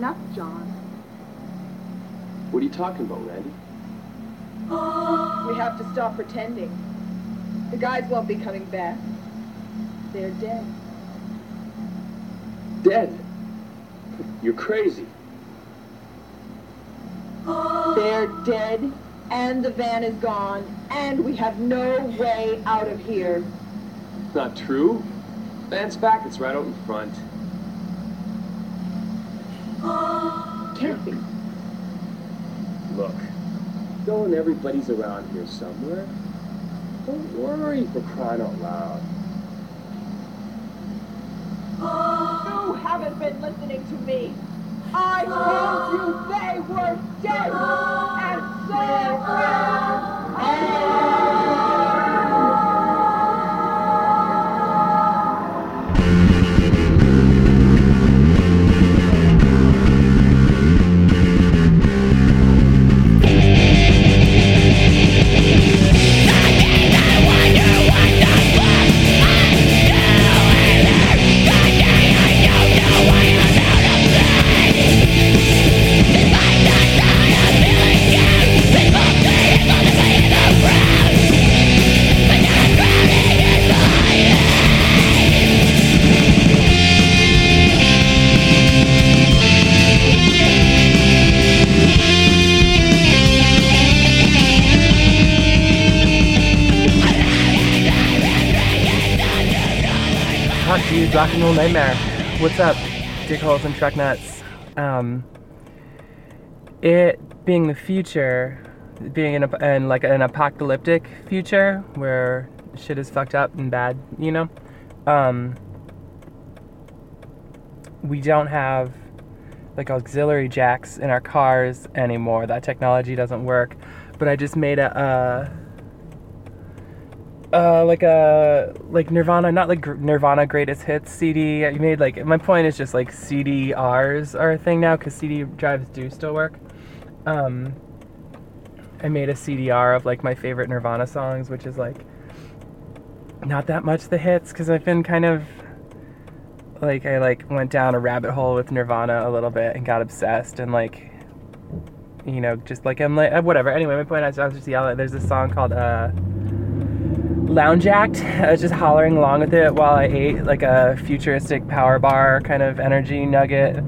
John. What are you talking about, Randy? We have to stop pretending. The guys won't be coming back. They're dead. Dead. You're crazy. They're dead, and the van is gone, and we have no way out of here. Not true. Van's back. It's right out in front. Can't be. Look, knowing everybody's around here somewhere. Don't worry for crying out loud. Oh, you haven't been listening to me. I told you they were dead, oh. and Hot uh, nightmare. What's up, dick holes and truck nuts? Um, it being the future, being in, a, in like an apocalyptic future where shit is fucked up and bad, you know. Um, we don't have like auxiliary jacks in our cars anymore. That technology doesn't work. But I just made a. Uh, uh, like a like Nirvana, not like Nirvana greatest hits CD. You made like my point is just like CDRs are a thing now because CD drives do still work. Um, I made a CDR of like my favorite Nirvana songs, which is like not that much the hits because I've been kind of like I like went down a rabbit hole with Nirvana a little bit and got obsessed and like you know just like I'm like uh, whatever. Anyway, my point is I was just yelling. There's this song called uh lounge act. I was just hollering along with it while I ate like a futuristic power bar kind of energy nugget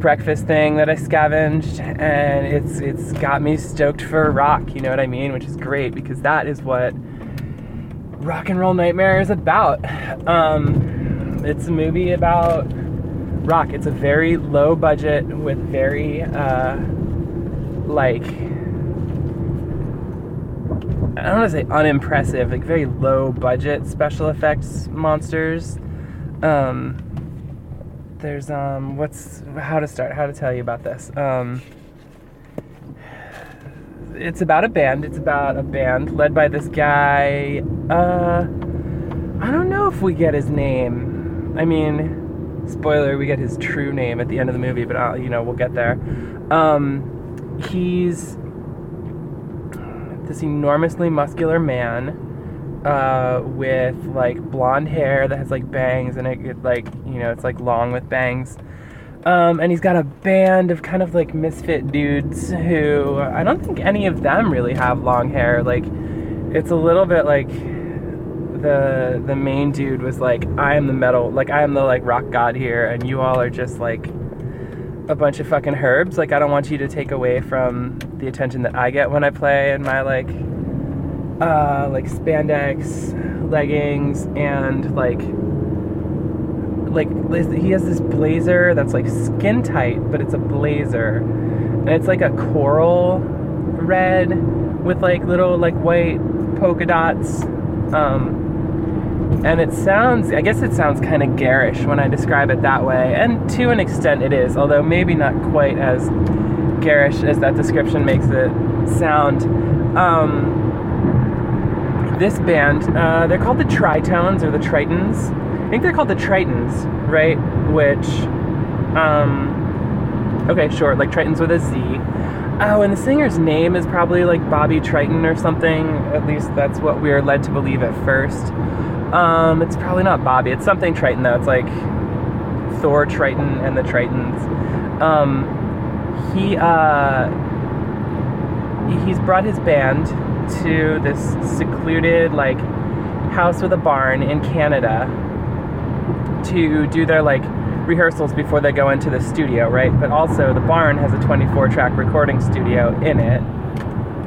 breakfast thing that I scavenged, and it's it's got me stoked for rock. You know what I mean? Which is great because that is what rock and roll nightmare is about. Um, it's a movie about rock. It's a very low budget with very uh, like I don't want to say unimpressive, like very low budget special effects monsters. Um, there's um, what's how to start, how to tell you about this. Um, it's about a band. It's about a band led by this guy. Uh, I don't know if we get his name. I mean, spoiler, we get his true name at the end of the movie, but I'll, you know we'll get there. Um, he's this enormously muscular man uh, with like blonde hair that has like bangs and it, it like you know it's like long with bangs um, and he's got a band of kind of like misfit dudes who I don't think any of them really have long hair. Like, it's a little bit like the the main dude was like, I am the metal, like I am the like rock god here, and you all are just like a bunch of fucking herbs. Like, I don't want you to take away from the attention that I get when I play and my like uh, like spandex leggings and like like he has this blazer that's like skin tight, but it's a blazer, and it's like a coral red with like little like white polka dots. Um, and it sounds, I guess it sounds kind of garish when I describe it that way, and to an extent it is, although maybe not quite as garish as that description makes it sound. Um, this band, uh, they're called the Tritones or the Tritons. I think they're called the Tritons, right? Which, um, okay, sure, like Tritons with a Z. Oh, and the singer's name is probably like Bobby Triton or something. At least that's what we are led to believe at first. Um, it's probably not Bobby. It's something Triton though. It's like Thor Triton and the Tritons. Um, he uh, he's brought his band to this secluded like house with a barn in Canada to do their like rehearsals before they go into the studio, right? But also the barn has a 24 track recording studio in it.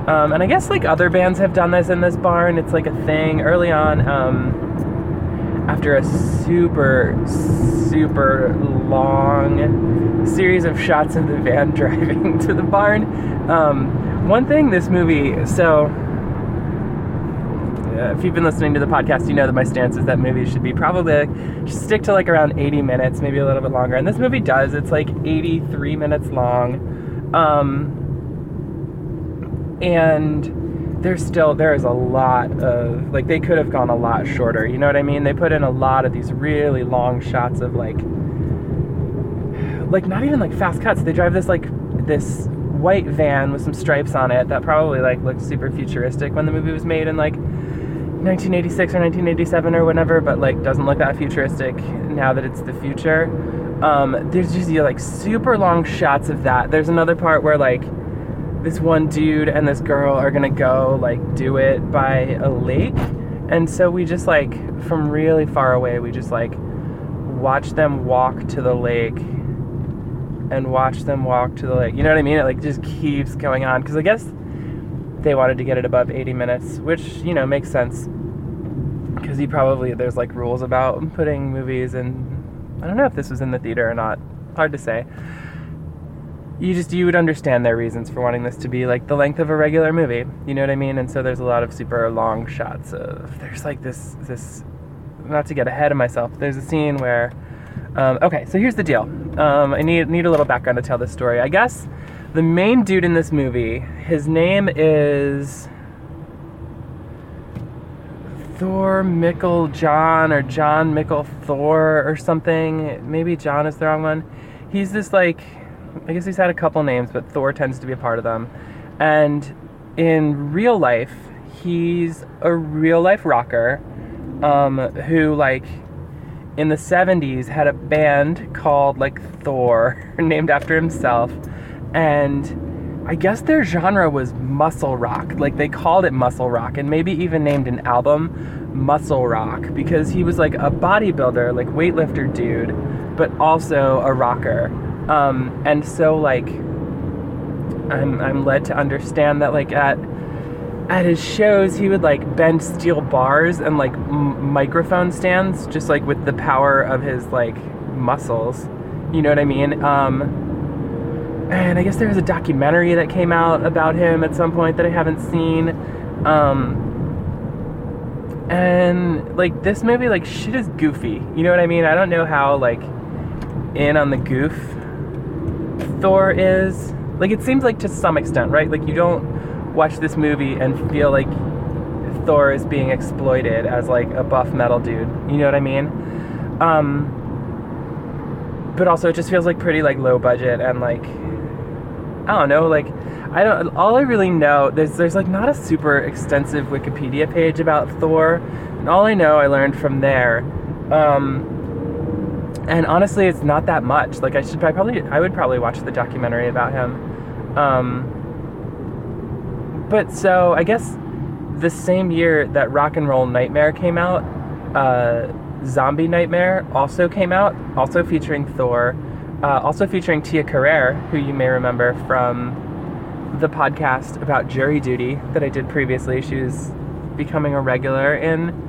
Um, and I guess like other bands have done this in this barn. It's like a thing early on. Um, after a super, super long series of shots of the van driving to the barn. Um, one thing this movie, so uh, if you've been listening to the podcast, you know that my stance is that movies should be probably like, stick to like around 80 minutes, maybe a little bit longer. And this movie does. It's like 83 minutes long. Um, and there's still there is a lot of like they could have gone a lot shorter you know what i mean? They put in a lot of these really long shots of like like not even like fast cuts. They drive this like this white van with some stripes on it that probably like looked super futuristic when the movie was made in like 1986 or 1987 or whatever but like doesn't look that futuristic now that it's the future. Um, there's just you know, like super long shots of that. There's another part where like this one dude and this girl are gonna go like do it by a lake. And so we just like from really far away we just like watch them walk to the lake and watch them walk to the lake. You know what i mean? It like just keeps going on. Because i guess they wanted to get it above 80 minutes which you know makes sense. Because you probably there's like rules about putting movies and i don't know if this was in the theater or not. Hard to say you just you would understand their reasons for wanting this to be like the length of a regular movie you know what i mean? And so there's a lot of super long shots of there's like this this not to get ahead of myself there's a scene where um, okay so here's the deal. Um, i need need a little background to tell this story. I guess the main dude in this movie his name is thor Mikl john or john Mikl thor or something. Maybe john is the wrong one. He's this like I guess he's had a couple names, but Thor tends to be a part of them. And in real life, he's a real life rocker um, who, like, in the 70s had a band called, like, Thor, named after himself. And I guess their genre was muscle rock. Like, they called it muscle rock, and maybe even named an album Muscle Rock because he was like a bodybuilder, like weightlifter dude, but also a rocker. Um, and so like I'm I'm led to understand that like at at his shows he would like bend steel bars and like m- microphone stands just like with the power of his like muscles. You know what I mean? Um, and I guess there was a documentary that came out about him at some point that I haven't seen. Um, and like this movie like shit is goofy. You know what I mean? I don't know how like in on the goof Thor is. Like it seems like to some extent, right? Like you don't watch this movie and feel like Thor is being exploited as like a buff metal dude. You know what I mean? Um but also it just feels like pretty like low budget and like I don't know, like I don't all I really know there's there's like not a super extensive Wikipedia page about Thor. And all I know I learned from there. Um and honestly, it's not that much. Like I should I probably I would probably watch the documentary about him. Um, but so I guess the same year that Rock and Roll Nightmare came out, uh, Zombie Nightmare also came out, also featuring Thor, uh, also featuring Tia Carrere, who you may remember from the podcast about jury duty that I did previously. She was becoming a regular in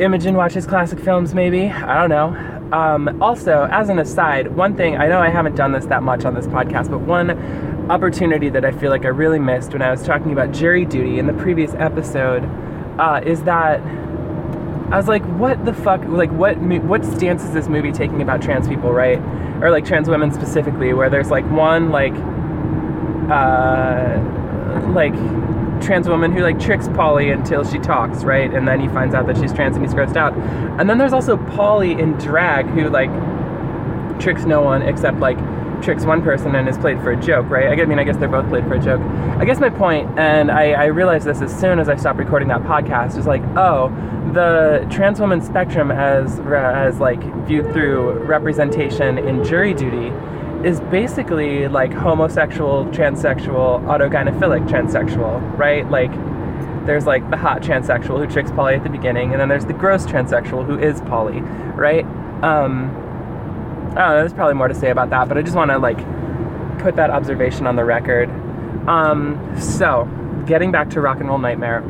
Imogen watches classic films, maybe. I don't know. Um, also, as an aside, one thing I know I haven't done this that much on this podcast, but one opportunity that I feel like I really missed when I was talking about jury duty in the previous episode uh, is that I was like, what the fuck? Like, what what stance is this movie taking about trans people, right? Or like trans women specifically, where there's like one like uh, like trans woman who like tricks Polly until she talks, right? And then he finds out that she's trans and he's grossed out. And then there's also Polly in drag who like tricks no one except like tricks one person and is played for a joke, right? I mean, I guess they're both played for a joke. I guess my point, and I, I realized this as soon as I stopped recording that podcast, is like, oh, the trans woman spectrum as as like viewed through representation in jury duty is basically like homosexual, transsexual, autogynephilic transsexual, right? Like there's like the hot transsexual who tricks Polly at the beginning, and then there's the gross transsexual who is Polly, right? Um, I don't know. There's probably more to say about that, but I just want to like put that observation on the record. Um, so, getting back to Rock and Roll Nightmare,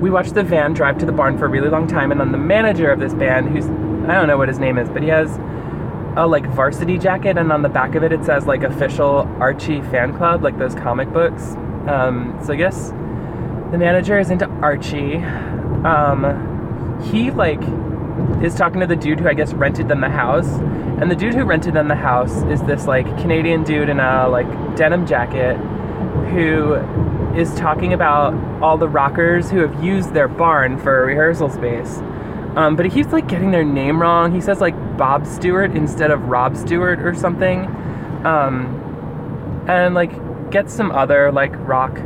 we watched the van drive to the barn for a really long time, and then the manager of this band, who's I don't know what his name is, but he has a like varsity jacket, and on the back of it it says like official Archie fan club, like those comic books. Um, so I guess the manager is into Archie. Um, he like is talking to the dude who I guess rented them the house, and the dude who rented them the house is this like Canadian dude in a like denim jacket who is talking about all the rockers who have used their barn for a rehearsal space. Um, but he keeps like getting their name wrong. He says like Bob Stewart instead of Rob Stewart or something. Um, and like gets some other like rock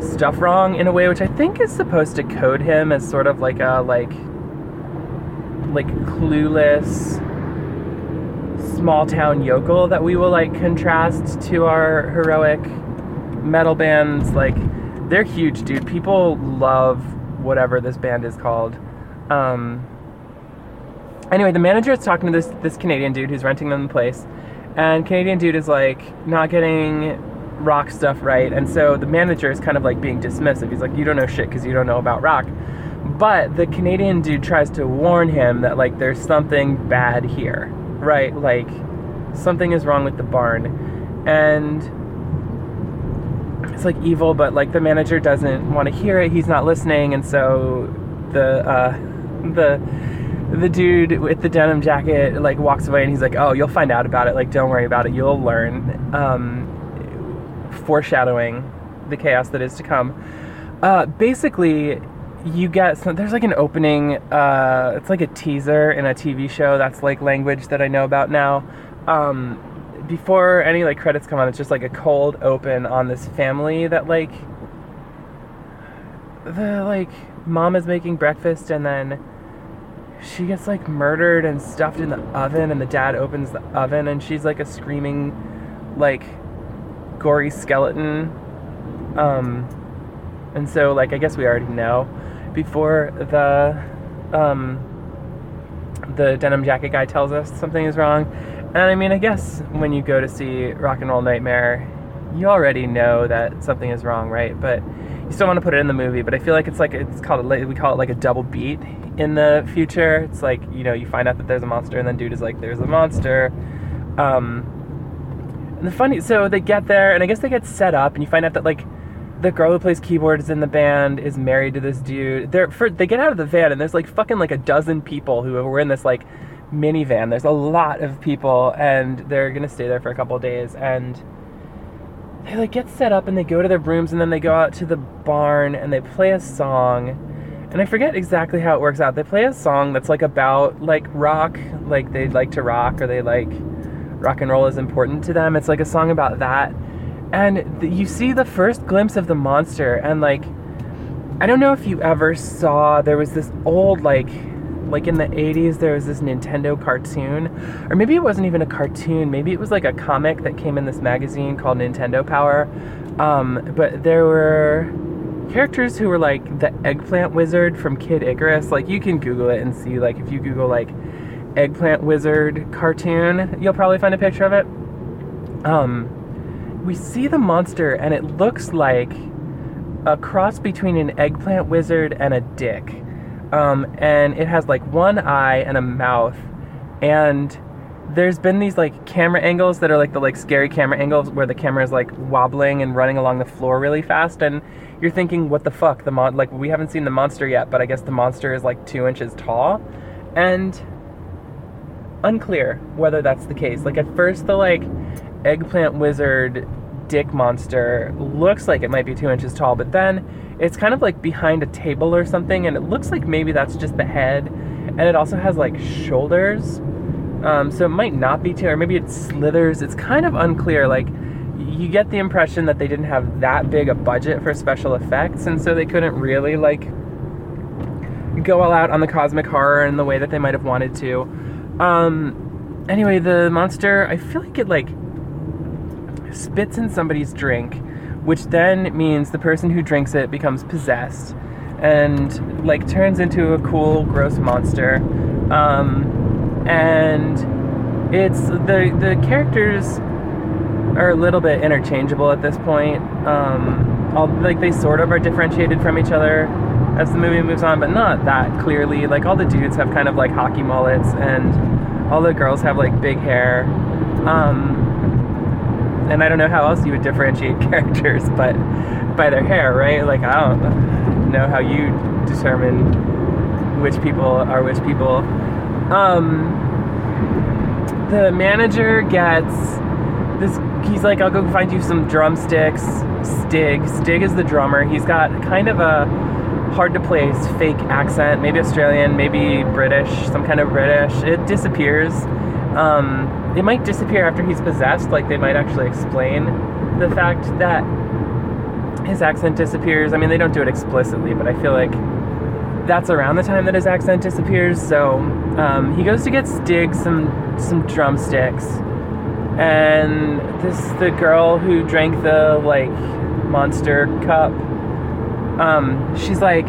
stuff wrong in a way which I think is supposed to code him as sort of like a like like clueless small town yokel that we will like contrast to our heroic metal bands like they're huge dude people love whatever this band is called um, anyway the manager is talking to this this canadian dude who's renting them the place and canadian dude is like not getting rock stuff right and so the manager is kind of like being dismissive he's like you don't know shit because you don't know about rock but the Canadian dude tries to warn him that like there's something bad here, right? Like something is wrong with the barn. And it's like evil, but like the manager doesn't want to hear it. He's not listening, and so the uh, the the dude with the denim jacket like walks away, and he's like, "Oh, you'll find out about it. Like, don't worry about it. You'll learn." Um, foreshadowing the chaos that is to come. Uh, basically, you get some, there's like an opening uh, it's like a teaser in a tv show that's like language that i know about now um, before any like credits come on it's just like a cold open on this family that like the like mom is making breakfast and then she gets like murdered and stuffed in the oven and the dad opens the oven and she's like a screaming like gory skeleton um and so like i guess we already know before the um, the denim jacket guy tells us something is wrong. And I mean, I guess when you go to see Rock and Roll Nightmare, you already know that something is wrong, right? But you still want to put it in the movie. But I feel like it's like it's called a, we call it like a double beat in the future. It's like you know you find out that there's a monster, and then dude is like, "There's a monster." Um, and the funny, so they get there, and I guess they get set up, and you find out that like the girl who plays keyboards in the band is married to this dude. They're for they get out of the van and there's like fucking like a dozen people who were in this like minivan. There's a lot of people and they're gonna stay there for a couple days and they like get set up and they go to their rooms and then they go out to the barn and they play a song and I forget exactly how it works out. They play a song that's like about like rock, like they like to rock or they like rock and roll is important to them. It's like a song about that and you see the first glimpse of the monster and like i don't know if you ever saw there was this old like like in the 80s there was this nintendo cartoon. Or maybe it wasn't even a cartoon. Maybe it was like a comic that came in this magazine called nintendo power. Um, but there were characters who were like the eggplant wizard from kid icarus. Like you can google it and see like if you google like eggplant wizard cartoon you'll probably find a picture of it. Um, we see the monster and it looks like a cross between an eggplant wizard and a dick. Um, and it has like one eye and a mouth. And there's been these like camera angles that are like the like scary camera angles where the camera is like wobbling and running along the floor really fast. And you're thinking, what the fuck? The mon like we haven't seen the monster yet, but I guess the monster is like two inches tall. And unclear whether that's the case. Like at first the like eggplant wizard dick monster looks like it might be two inches tall, but then it's kind of like behind a table or something, and it looks like maybe that's just the head. And it also has like shoulders. Um, so it might not be two, or maybe it slithers. It's kind of unclear. Like, you get the impression that they didn't have that big a budget for special effects, and so they couldn't really like go all out on the cosmic horror in the way that they might have wanted to. Um, anyway, the monster, I feel like it like spits in somebody's drink, which then means the person who drinks it becomes possessed and like turns into a cool, gross monster. Um, and it's the the characters are a little bit interchangeable at this point. Um, all, like they sort of are differentiated from each other as the movie moves on, but not that clearly. Like all the dudes have kind of like hockey mullets, and all the girls have like big hair. Um, and I don't know how else you would differentiate characters, but by their hair, right? Like I don't know how you determine which people are which people. Um, the manager gets this. He's like, "I'll go find you some drumsticks." Stig. Stig is the drummer. He's got kind of a hard to place fake accent, maybe Australian, maybe British, some kind of British. It disappears. Um, it might disappear after he's possessed, like they might actually explain the fact that his accent disappears. I mean, they don't do it explicitly, but I feel like that's around the time that his accent disappears. So um, he goes to get Stig some some drumsticks, and this the girl who drank the like monster cup. Um, she's like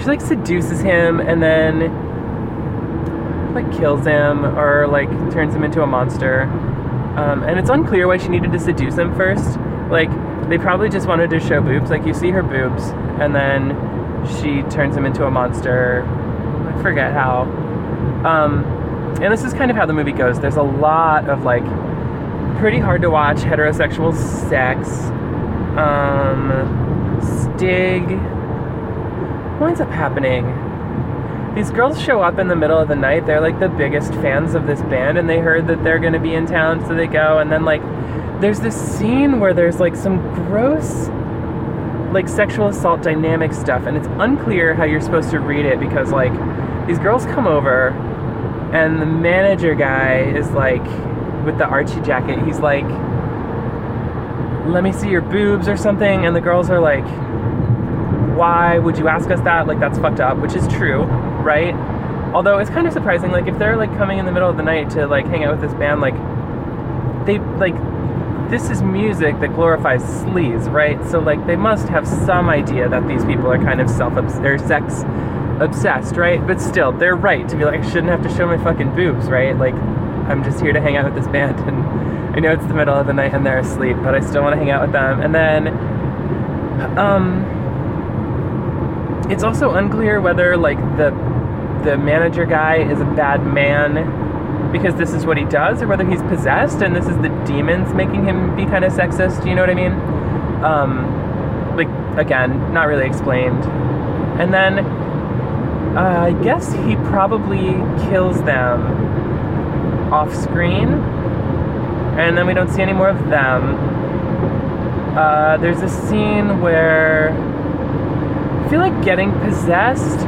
she like seduces him and then like kills him or like turns him into a monster. Um, and it's unclear why she needed to seduce him first. Like they probably just wanted to show boobs. Like you see her boobs, and then she turns him into a monster. I forget how. Um, and this is kind of how the movie goes. There's a lot of like pretty hard to watch heterosexual sex. Um, Stig. What ends up happening? These girls show up in the middle of the night. They're like the biggest fans of this band, and they heard that they're going to be in town, so they go. And then like, there's this scene where there's like some gross, like sexual assault dynamic stuff, and it's unclear how you're supposed to read it because like, these girls come over, and the manager guy is like, with the Archie jacket, he's like, "Let me see your boobs" or something, and the girls are like why would you ask us that? Like, that's fucked up, which is true right? Although it's kind of surprising, like if they're like coming in the middle of the night to like hang out with this band, like they like this is music that glorifies sleaze, right? So like they must have some idea that these people are kind of self or sex obsessed, right? But still, they're right to be like, I shouldn't have to show my fucking boobs, right? Like I'm just here to hang out with this band, and I know it's the middle of the night and they're asleep, but I still want to hang out with them. And then, um, it's also unclear whether like the the manager guy is a bad man because this is what he does, or whether he's possessed and this is the demons making him be kind of sexist. You know what I mean? Um, like again, not really explained. And then uh, I guess he probably kills them off screen, and then we don't see any more of them. Uh, there's a scene where I feel like getting possessed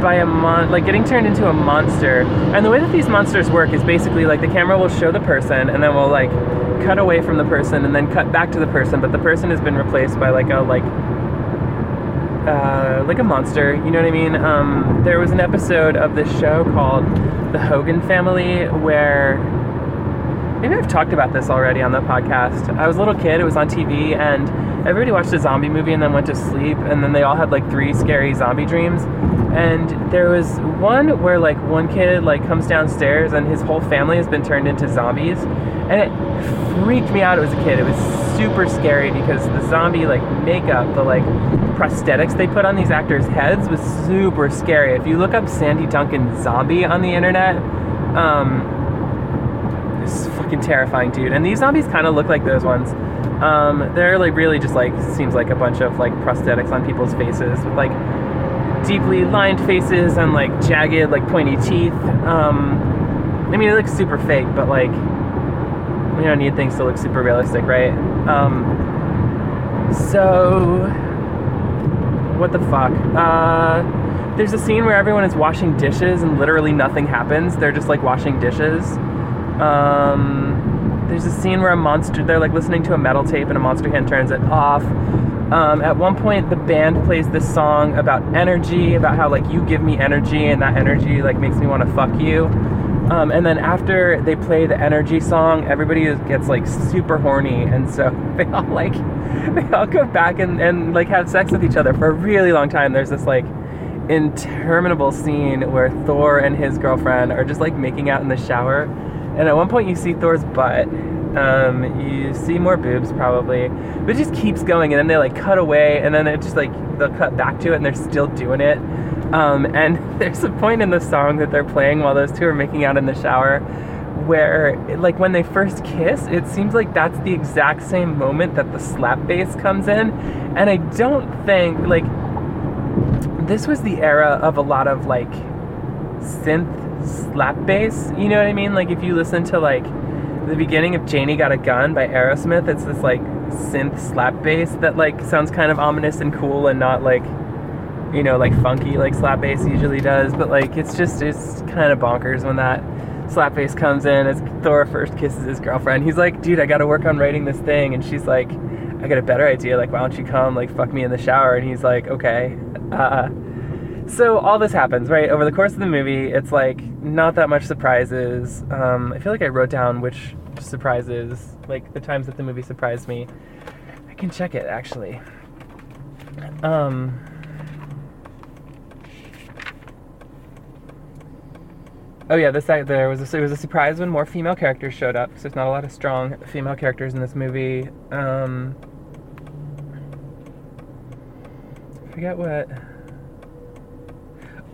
by a mon like getting turned into a monster. And the way that these monsters work is basically like the camera will show the person and then we'll like cut away from the person and then cut back to the person, but the person has been replaced by like a like uh, like a monster. You know what I mean? Um, there was an episode of this show called The Hogan Family where maybe I've talked about this already on the podcast. I was a little kid. It was on TV, and everybody watched a zombie movie and then went to sleep, and then they all had like three scary zombie dreams. And there was one where like one kid like comes downstairs and his whole family has been turned into zombies. And it freaked me out as a kid. It was super scary because the zombie like makeup the like prosthetics they put on these actors heads was super scary. If you look up sandy duncan zombie on the internet um it's fucking terrifying dude and these zombies kind of look like those ones um, they're like really just like seems like a bunch of like prosthetics on people's faces with like deeply lined faces and like jagged, like pointy teeth. Um, I mean, it looks super fake, but like, we don't need things to look super realistic, right? Um, so, what the fuck? Uh, there's a scene where everyone is washing dishes and literally nothing happens. They're just like washing dishes. Um, there's a scene where a monster, they're like listening to a metal tape and a monster hand turns it off. Um, at one point, the band plays this song about energy, about how like you give me energy and that energy like makes me want to fuck you. Um, and then after they play the energy song, everybody gets like super horny, and so they all like they all go back and, and like have sex with each other for a really long time. There's this like interminable scene where Thor and his girlfriend are just like making out in the shower, and at one point you see Thor's butt. Um, you see more boobs probably, but it just keeps going, and then they like cut away, and then it just like they'll cut back to it, and they're still doing it. Um, and there's a point in the song that they're playing while those two are making out in the shower where like when they first kiss it seems like that's the exact same moment that the slap bass comes in and i don't think like this was the era of a lot of like synth slap bass you know what i mean like if you listen to like the beginning of janie got a gun by aerosmith it's this like synth slap bass that like sounds kind of ominous and cool and not like you know, like funky like slap bass usually does, but like it's just it's kind of bonkers when that slap bass comes in as Thor first kisses his girlfriend. He's like, dude, I got to work on writing this thing, and she's like, I got a better idea. Like, why don't you come like fuck me in the shower? And he's like, okay. Uh, so all this happens right over the course of the movie. It's like not that much surprises. Um, I feel like I wrote down which surprises, like the times that the movie surprised me. I can check it actually. Um, Oh yeah, this there was a, it was a surprise when more female characters showed up. So there's not a lot of strong female characters in this movie. Um, forget what.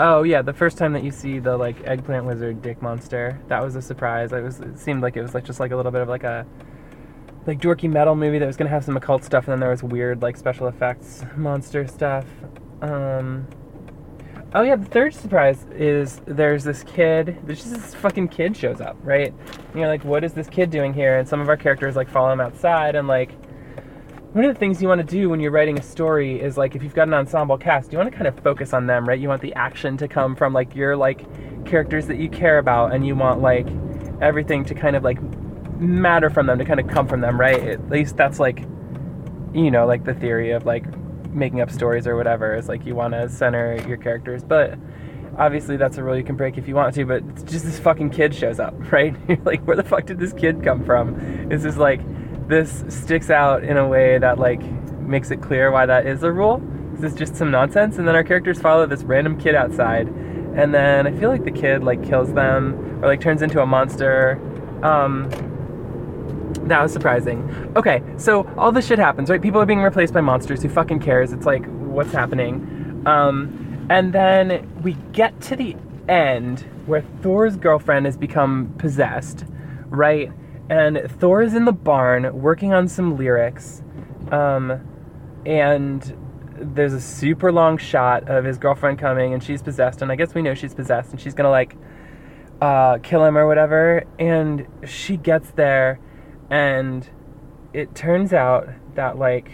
Oh yeah, the first time that you see the like eggplant wizard dick monster, that was a surprise. It was it seemed like it was like just like a little bit of like a like dorky metal movie that was gonna have some occult stuff, and then there was weird like special effects monster stuff. Um, Oh yeah, the third surprise is there's this kid. There's just this fucking kid shows up, right? And you're like, what is this kid doing here? And some of our characters like follow him outside, and like, one of the things you want to do when you're writing a story is like, if you've got an ensemble cast, you want to kind of focus on them, right? You want the action to come from like your like characters that you care about, and you want like everything to kind of like matter from them to kind of come from them, right? At least that's like, you know, like the theory of like making up stories or whatever. is like you want to center your characters, but obviously that's a rule you can break if you want to. But just this fucking kid shows up, right? You're like, where the fuck did this kid come from? It's just like this sticks out in a way that like makes it clear why that is a rule. This is just some nonsense, and then our characters follow this random kid outside, and then I feel like the kid like kills them or like turns into a monster. Um, that was surprising. Okay, so all this shit happens, right? People are being replaced by monsters. Who fucking cares? It's like, what's happening? Um, and then we get to the end where Thor's girlfriend has become possessed, right? And Thor is in the barn working on some lyrics. Um, and there's a super long shot of his girlfriend coming and she's possessed. And I guess we know she's possessed and she's gonna like uh, kill him or whatever. And she gets there and it turns out that like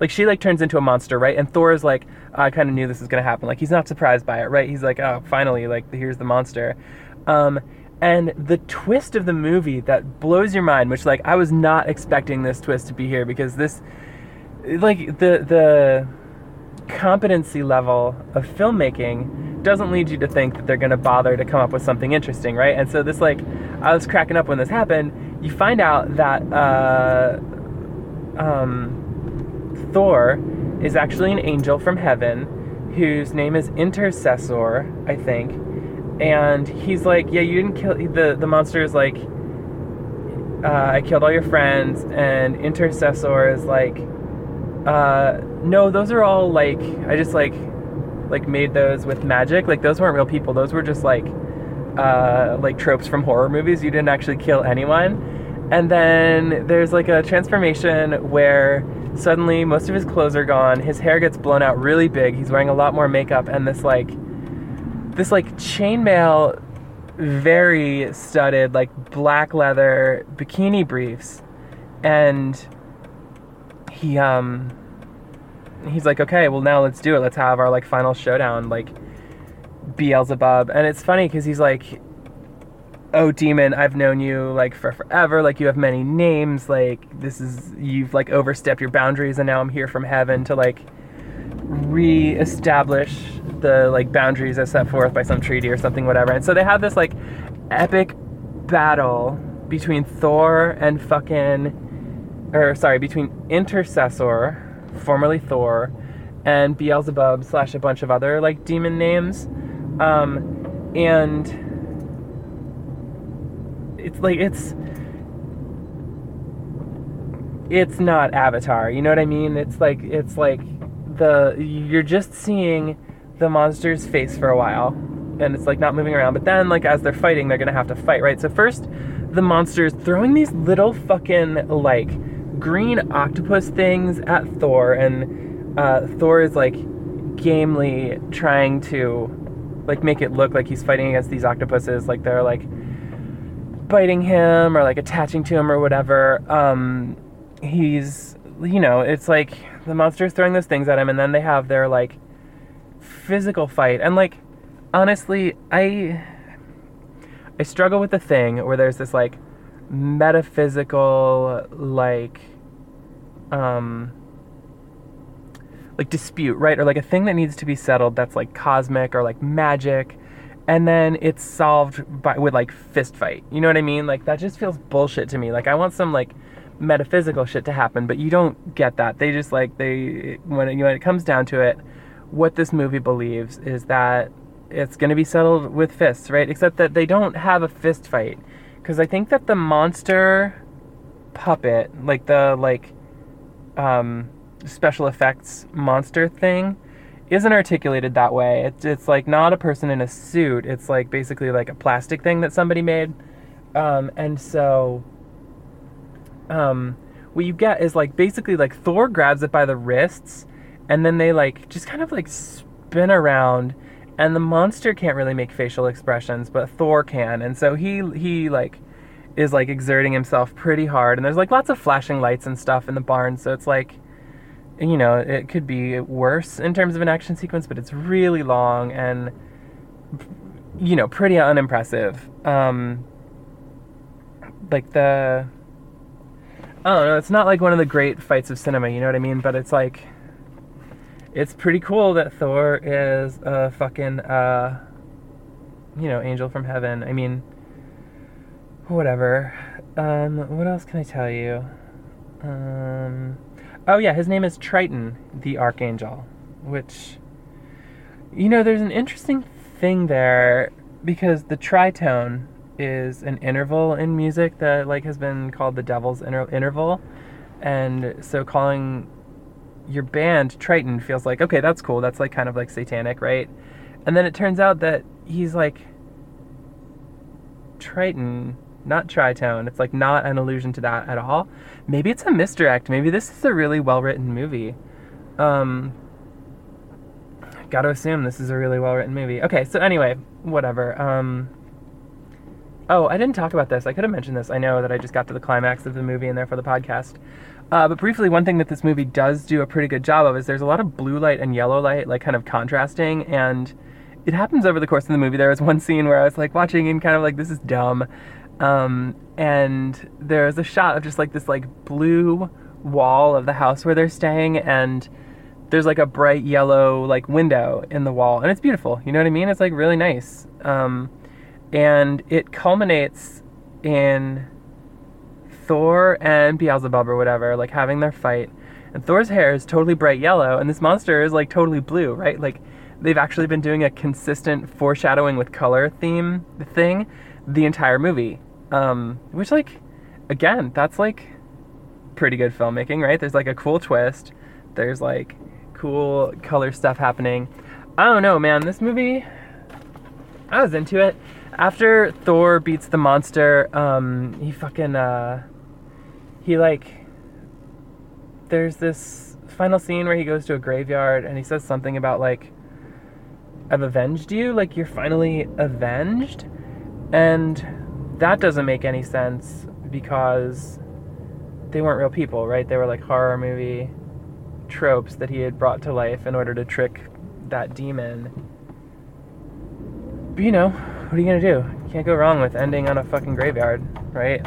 like she like turns into a monster right and thor is like i kind of knew this was going to happen like he's not surprised by it right he's like oh finally like here's the monster um and the twist of the movie that blows your mind which like i was not expecting this twist to be here because this like the the competency level of filmmaking doesn't lead you to think that they're going to bother to come up with something interesting right and so this like i was cracking up when this happened you find out that uh, um, Thor is actually an angel from heaven whose name is Intercessor, I think. And he's like, yeah, you didn't kill the the monster is like, uh, I killed all your friends, and Intercessor is like, uh, no, those are all like, I just like, like made those with magic. Like those weren't real people. Those were just like uh, like tropes from horror movies. You didn't actually kill anyone. And then there's like a transformation where suddenly most of his clothes are gone. His hair gets blown out really big. He's wearing a lot more makeup and this like this like chainmail very studded like black leather bikini briefs and he um he's like okay well now let's do it let's have our like final showdown like Beelzebub, and it's funny because he's like, "Oh, demon, I've known you like for forever. Like you have many names. Like this is you've like overstepped your boundaries, and now I'm here from heaven to like re-establish the like boundaries as set forth by some treaty or something, whatever." And so they have this like epic battle between Thor and fucking, or sorry, between Intercessor, formerly Thor, and Beelzebub slash a bunch of other like demon names, um, and it's like it's it's not Avatar. You know what I mean? It's like it's like the you're just seeing the monster's face for a while, and it's like not moving around. But then like as they're fighting, they're gonna have to fight, right? So first, the monster's throwing these little fucking like green octopus things at Thor, and uh, Thor is like gamely trying to like make it look like he's fighting against these octopuses, like they're like biting him or like attaching to him or whatever. Um, he's you know it's like the monster's throwing those things at him, and then they have their like physical fight, and like honestly, I I struggle with the thing where there's this like metaphysical like um like dispute, right? Or like a thing that needs to be settled that's like cosmic or like magic and then it's solved by with like fist fight. You know what I mean? Like that just feels bullshit to me. Like I want some like metaphysical shit to happen, but you don't get that. They just like they when it, when it comes down to it, what this movie believes is that it's going to be settled with fists, right? Except that they don't have a fist fight because I think that the monster puppet, like the like um, special effects monster thing, isn't articulated that way. It's it's like not a person in a suit. It's like basically like a plastic thing that somebody made, um, and so um, what you get is like basically like Thor grabs it by the wrists, and then they like just kind of like spin around and the monster can't really make facial expressions, but Thor can, and so he he like is like exerting himself pretty hard, and there's like lots of flashing lights and stuff in the barn, so it's like you know it could be worse in terms of an action sequence, but it's really long and you know pretty unimpressive. Um, like the I don't know, it's not like one of the great fights of cinema, you know what I mean? But it's like it's pretty cool that Thor is a fucking uh you know, angel from heaven. I mean whatever. Um what else can I tell you? Um Oh yeah, his name is Triton, the archangel, which you know, there's an interesting thing there because the tritone is an interval in music that like has been called the devil's inter- interval and so calling your band Triton feels like okay, that's cool. That's like kind of like satanic, right? And then it turns out that he's like Triton, not tritone. It's like not an allusion to that at all. Maybe it's a misdirect. Maybe this is a really well written movie. Um, gotta assume this is a really well written movie. Okay, so anyway, whatever. Um, oh, I didn't talk about this. I could have mentioned this. I know that I just got to the climax of the movie and therefore the podcast. Uh, but briefly, one thing that this movie does do a pretty good job of is there's a lot of blue light and yellow light, like kind of contrasting, and it happens over the course of the movie. There was one scene where I was like watching and kind of like, this is dumb. Um, and there's a shot of just like this like blue wall of the house where they're staying, and there's like a bright yellow like window in the wall, and it's beautiful. You know what I mean? It's like really nice. Um, and it culminates in Thor and Beelzebub or whatever, like having their fight. And Thor's hair is totally bright yellow, and this monster is like totally blue, right? Like they've actually been doing a consistent foreshadowing with color theme thing the entire movie. Um, which like again, that's like pretty good filmmaking, right? There's like a cool twist. There's like cool color stuff happening. I don't know, man. This movie I was into it. After Thor beats the monster, um, he fucking uh he like there's this final scene where he goes to a graveyard and he says something about like I've avenged you, like you're finally avenged. And that doesn't make any sense because they weren't real people, right? They were like horror movie tropes that he had brought to life in order to trick that demon. But, you know, what are you gonna do? You can't go wrong with ending on a fucking graveyard, right?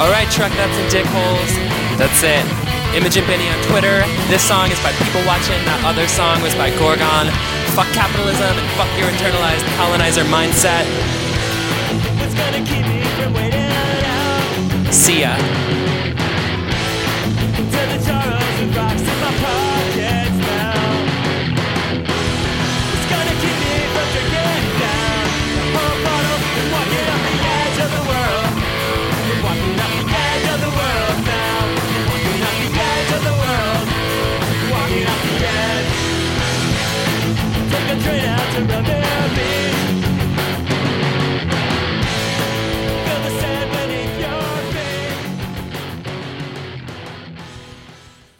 Alright, truck nuts and dick holes. That's it. Imogen Benny on Twitter. This song is by People Watching. That other song was by Gorgon. Fuck capitalism and fuck your internalized colonizer mindset. See ya.